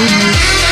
Thank you.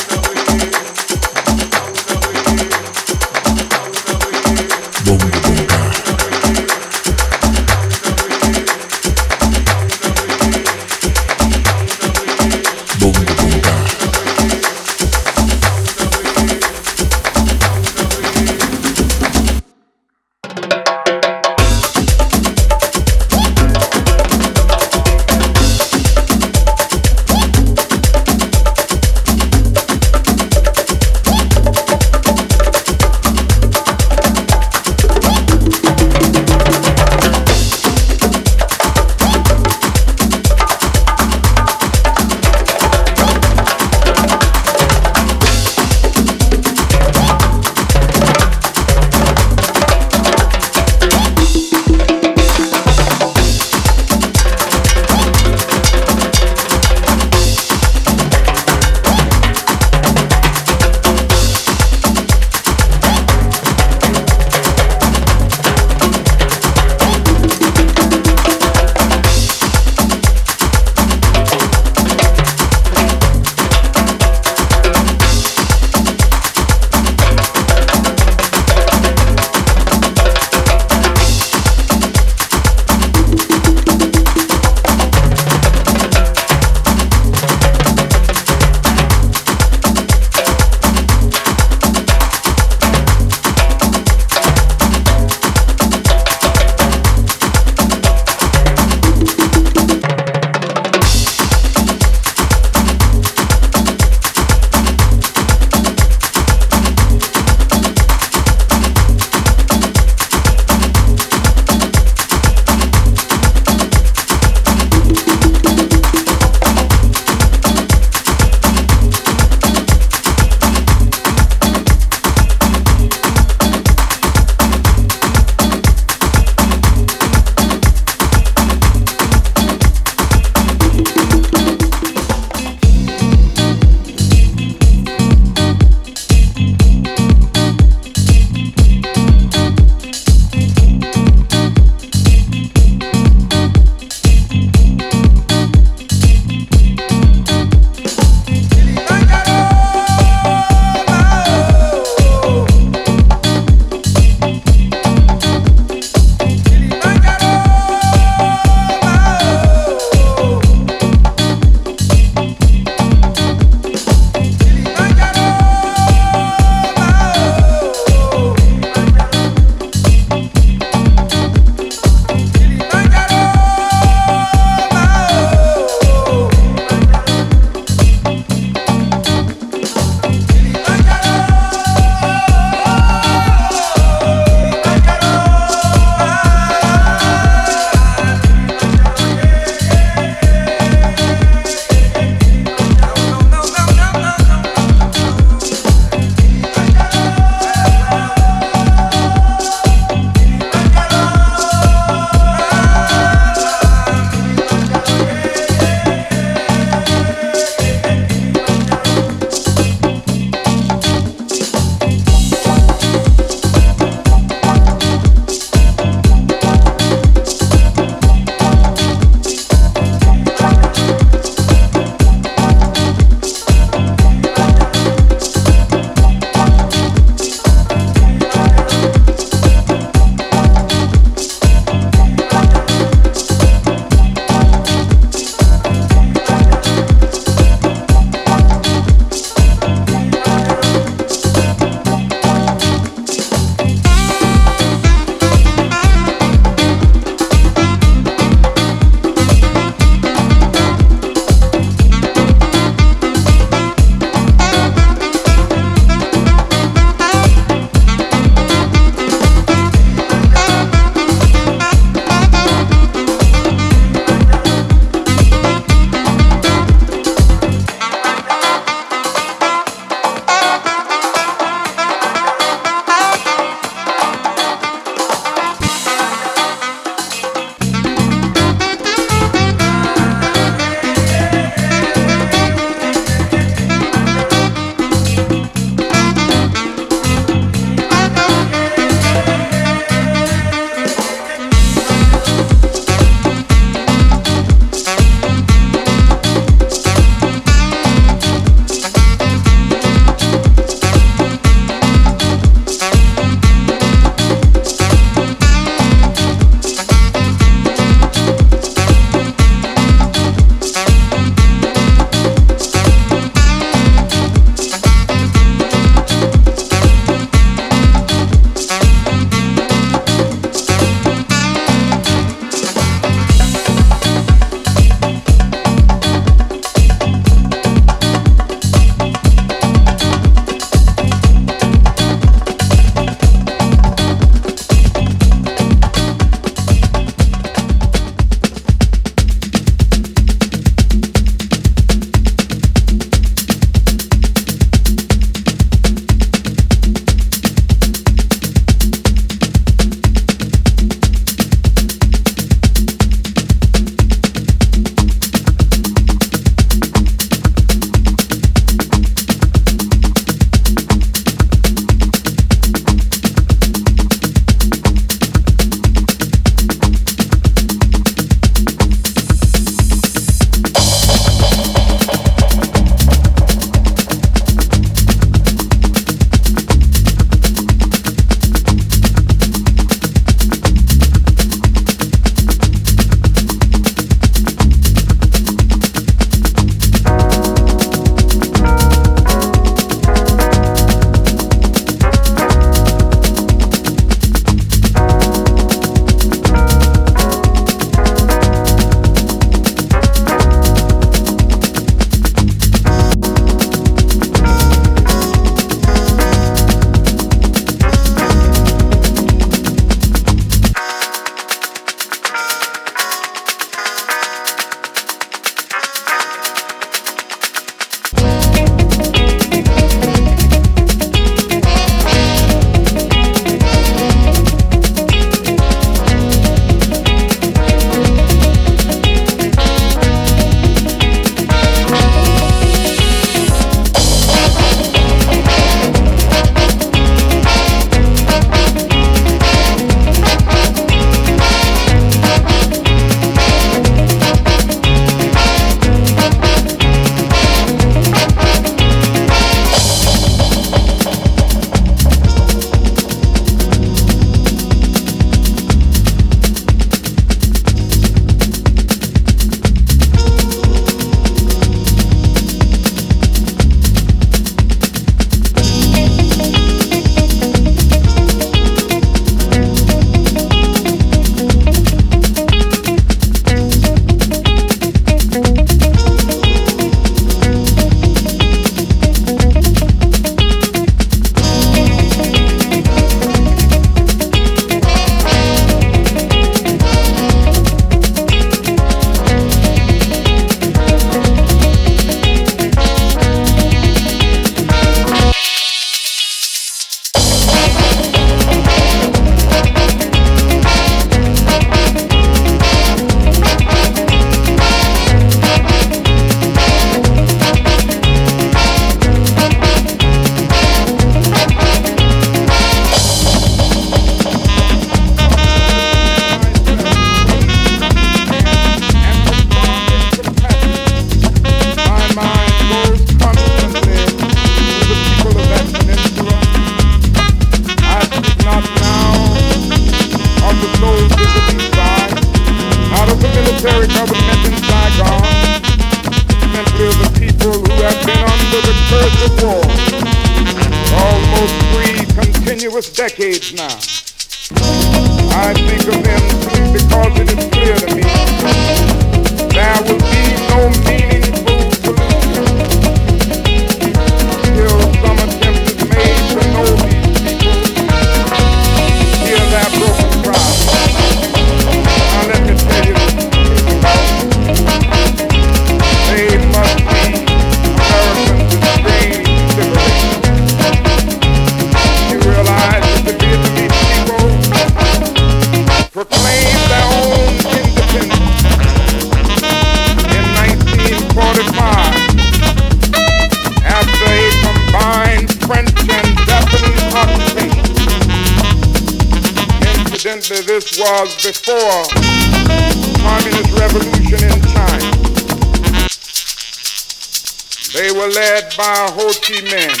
by Ho Chi Minh.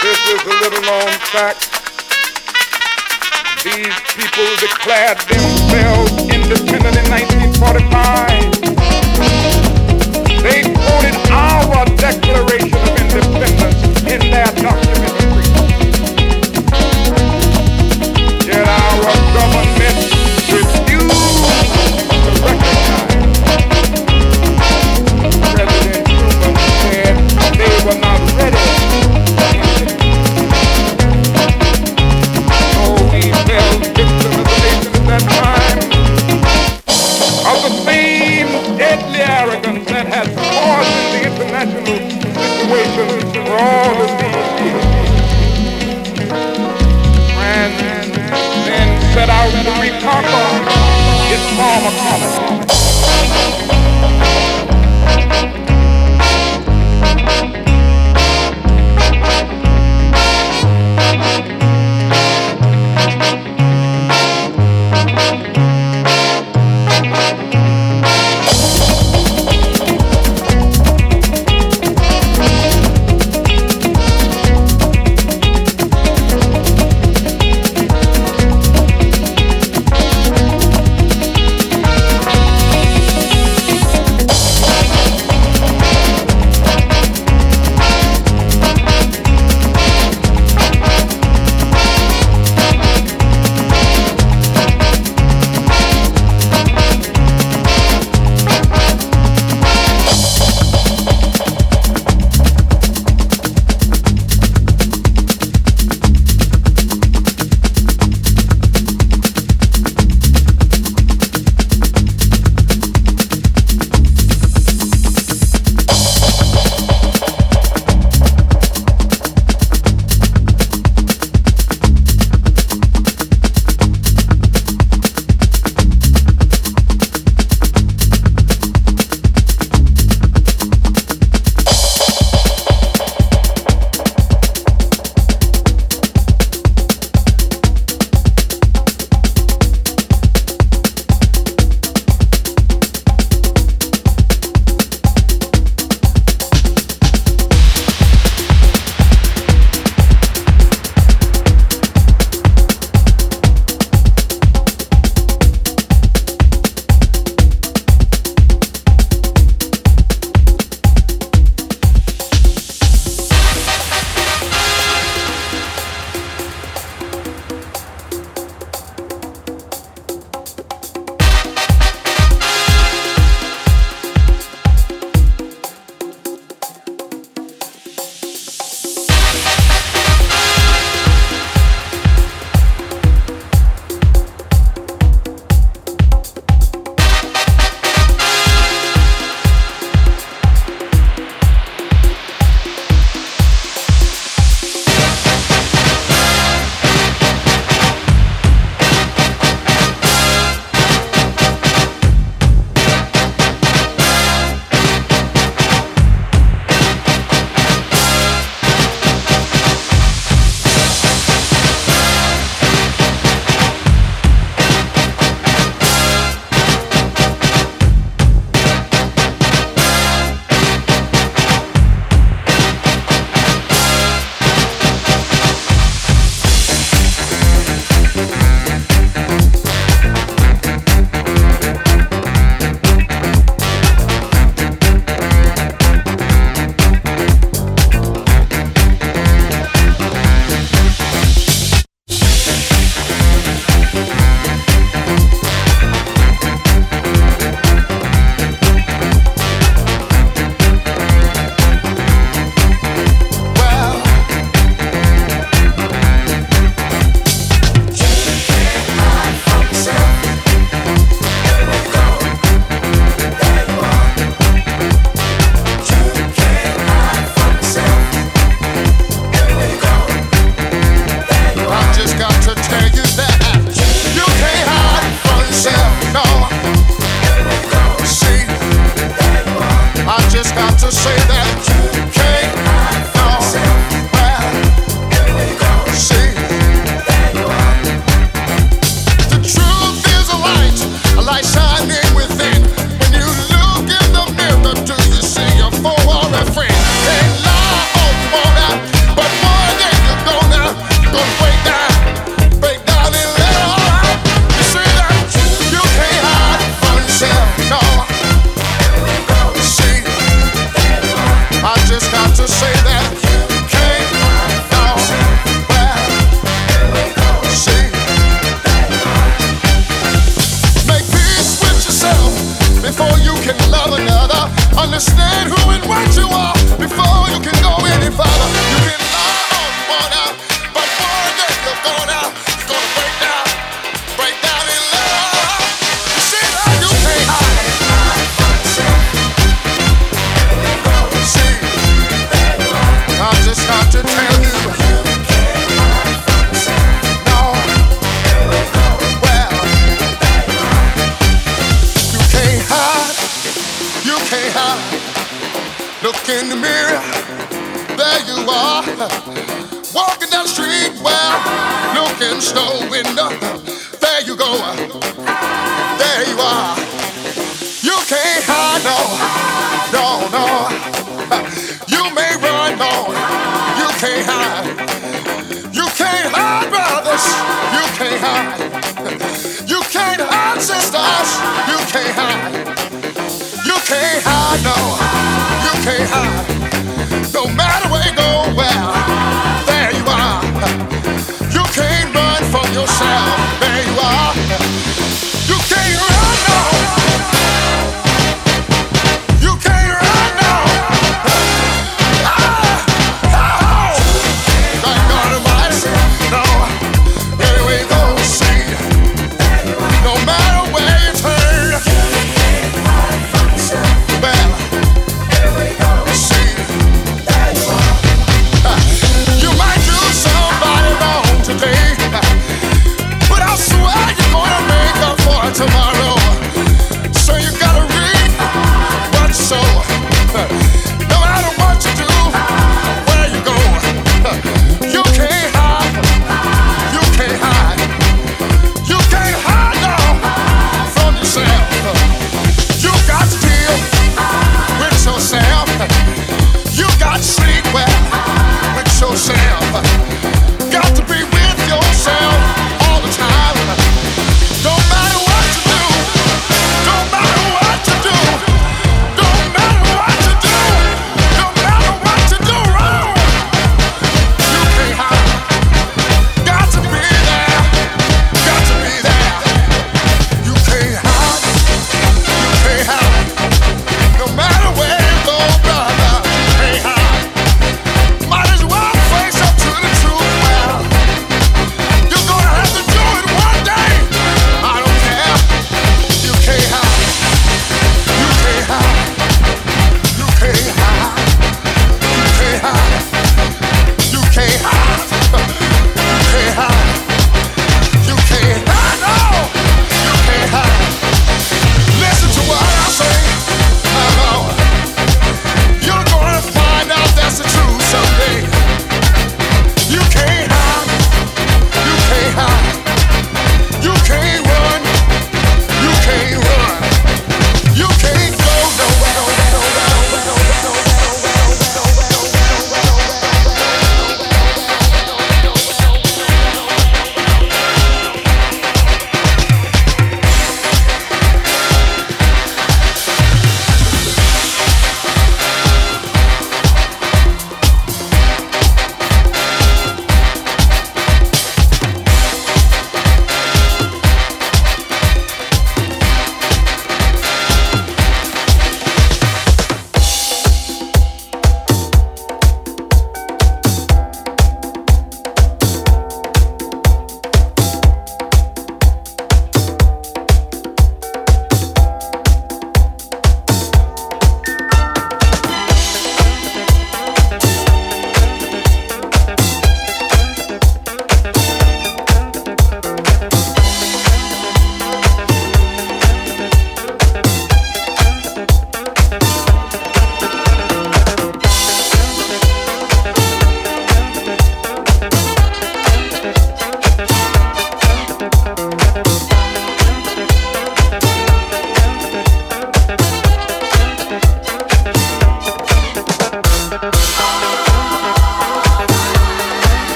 This is a little known fact. These people declared